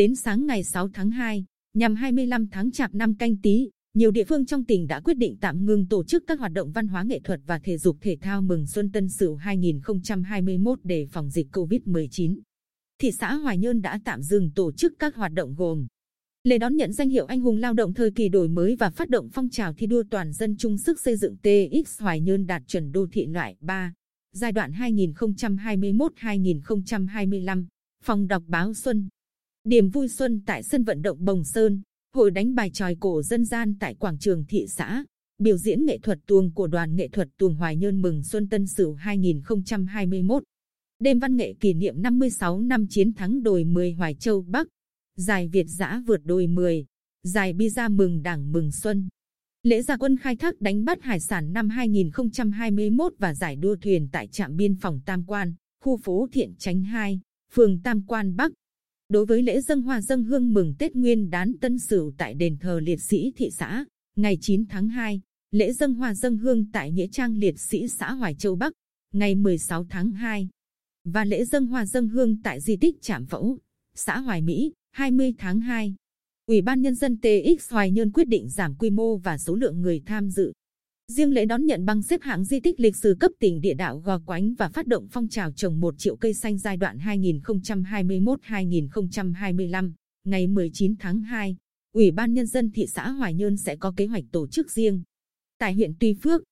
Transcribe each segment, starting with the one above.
Đến sáng ngày 6 tháng 2, nhằm 25 tháng Chạp năm Canh Tý, nhiều địa phương trong tỉnh đã quyết định tạm ngừng tổ chức các hoạt động văn hóa nghệ thuật và thể dục thể thao mừng Xuân Tân Sửu 2021 để phòng dịch COVID-19. Thị xã Hoài Nhơn đã tạm dừng tổ chức các hoạt động gồm lễ đón nhận danh hiệu anh hùng lao động thời kỳ đổi mới và phát động phong trào thi đua toàn dân chung sức xây dựng TX Hoài Nhơn đạt chuẩn đô thị loại 3, giai đoạn 2021-2025, phòng đọc báo Xuân. Điểm vui xuân tại sân vận động Bồng Sơn, hội đánh bài tròi cổ dân gian tại quảng trường thị xã, biểu diễn nghệ thuật tuồng của đoàn nghệ thuật tuồng Hoài Nhơn mừng Xuân Tân Sửu 2021. Đêm văn nghệ kỷ niệm 56 năm chiến thắng đồi 10 Hoài Châu Bắc, giải Việt giã vượt đồi 10, giải bi ra mừng đảng mừng xuân. Lễ gia quân khai thác đánh bắt hải sản năm 2021 và giải đua thuyền tại trạm biên phòng Tam Quan, khu phố Thiện Chánh 2, phường Tam Quan Bắc. Đối với lễ dân hoa dân hương mừng Tết Nguyên đán Tân Sửu tại đền thờ liệt sĩ thị xã, ngày 9 tháng 2, lễ dân hoa dân hương tại Nghĩa Trang liệt sĩ xã Hoài Châu Bắc, ngày 16 tháng 2, và lễ dân hoa dân hương tại di tích Trạm Phẫu, xã Hoài Mỹ, 20 tháng 2. Ủy ban Nhân dân TX Hoài Nhơn quyết định giảm quy mô và số lượng người tham dự. Riêng lễ đón nhận bằng xếp hạng di tích lịch sử cấp tỉnh địa đạo Gò Quánh và phát động phong trào trồng 1 triệu cây xanh giai đoạn 2021-2025, ngày 19 tháng 2, Ủy ban Nhân dân thị xã Hoài Nhơn sẽ có kế hoạch tổ chức riêng. Tại huyện Tuy Phước,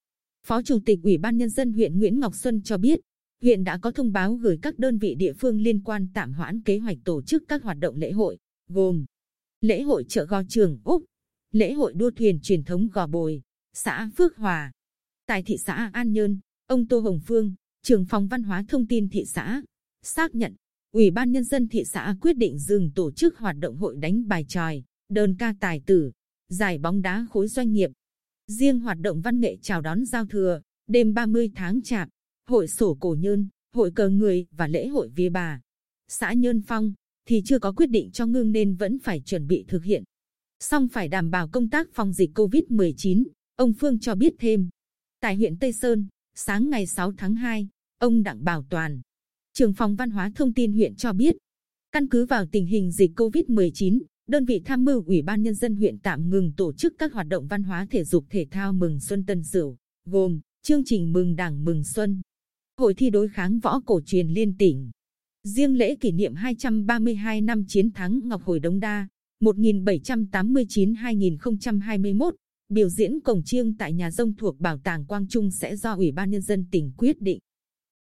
Phó Chủ tịch Ủy ban Nhân dân huyện Nguyễn Ngọc Xuân cho biết, huyện đã có thông báo gửi các đơn vị địa phương liên quan tạm hoãn kế hoạch tổ chức các hoạt động lễ hội, gồm lễ hội chợ Gò Trường Úc, lễ hội đua thuyền truyền thống Gò Bồi, xã Phước Hòa. Tại thị xã An Nhơn, ông Tô Hồng Phương, trưởng phòng văn hóa thông tin thị xã, xác nhận Ủy ban Nhân dân thị xã quyết định dừng tổ chức hoạt động hội đánh bài tròi, đơn ca tài tử, giải bóng đá khối doanh nghiệp. Riêng hoạt động văn nghệ chào đón giao thừa, đêm 30 tháng chạp, hội sổ cổ nhơn, hội cờ người và lễ hội vía bà. Xã Nhơn Phong thì chưa có quyết định cho ngưng nên vẫn phải chuẩn bị thực hiện. Song phải đảm bảo công tác phòng dịch COVID-19, ông Phương cho biết thêm. Tại huyện Tây Sơn, sáng ngày 6 tháng 2, ông Đặng Bảo Toàn, trưởng phòng văn hóa thông tin huyện cho biết, căn cứ vào tình hình dịch COVID-19, đơn vị tham mưu Ủy ban Nhân dân huyện tạm ngừng tổ chức các hoạt động văn hóa thể dục thể thao mừng Xuân Tân Sửu, gồm chương trình mừng Đảng mừng Xuân, Hội thi đối kháng võ cổ truyền liên tỉnh. Riêng lễ kỷ niệm 232 năm chiến thắng Ngọc Hồi Đống Đa, 1789-2021, biểu diễn cổng chiêng tại nhà rông thuộc Bảo tàng Quang Trung sẽ do Ủy ban Nhân dân tỉnh quyết định.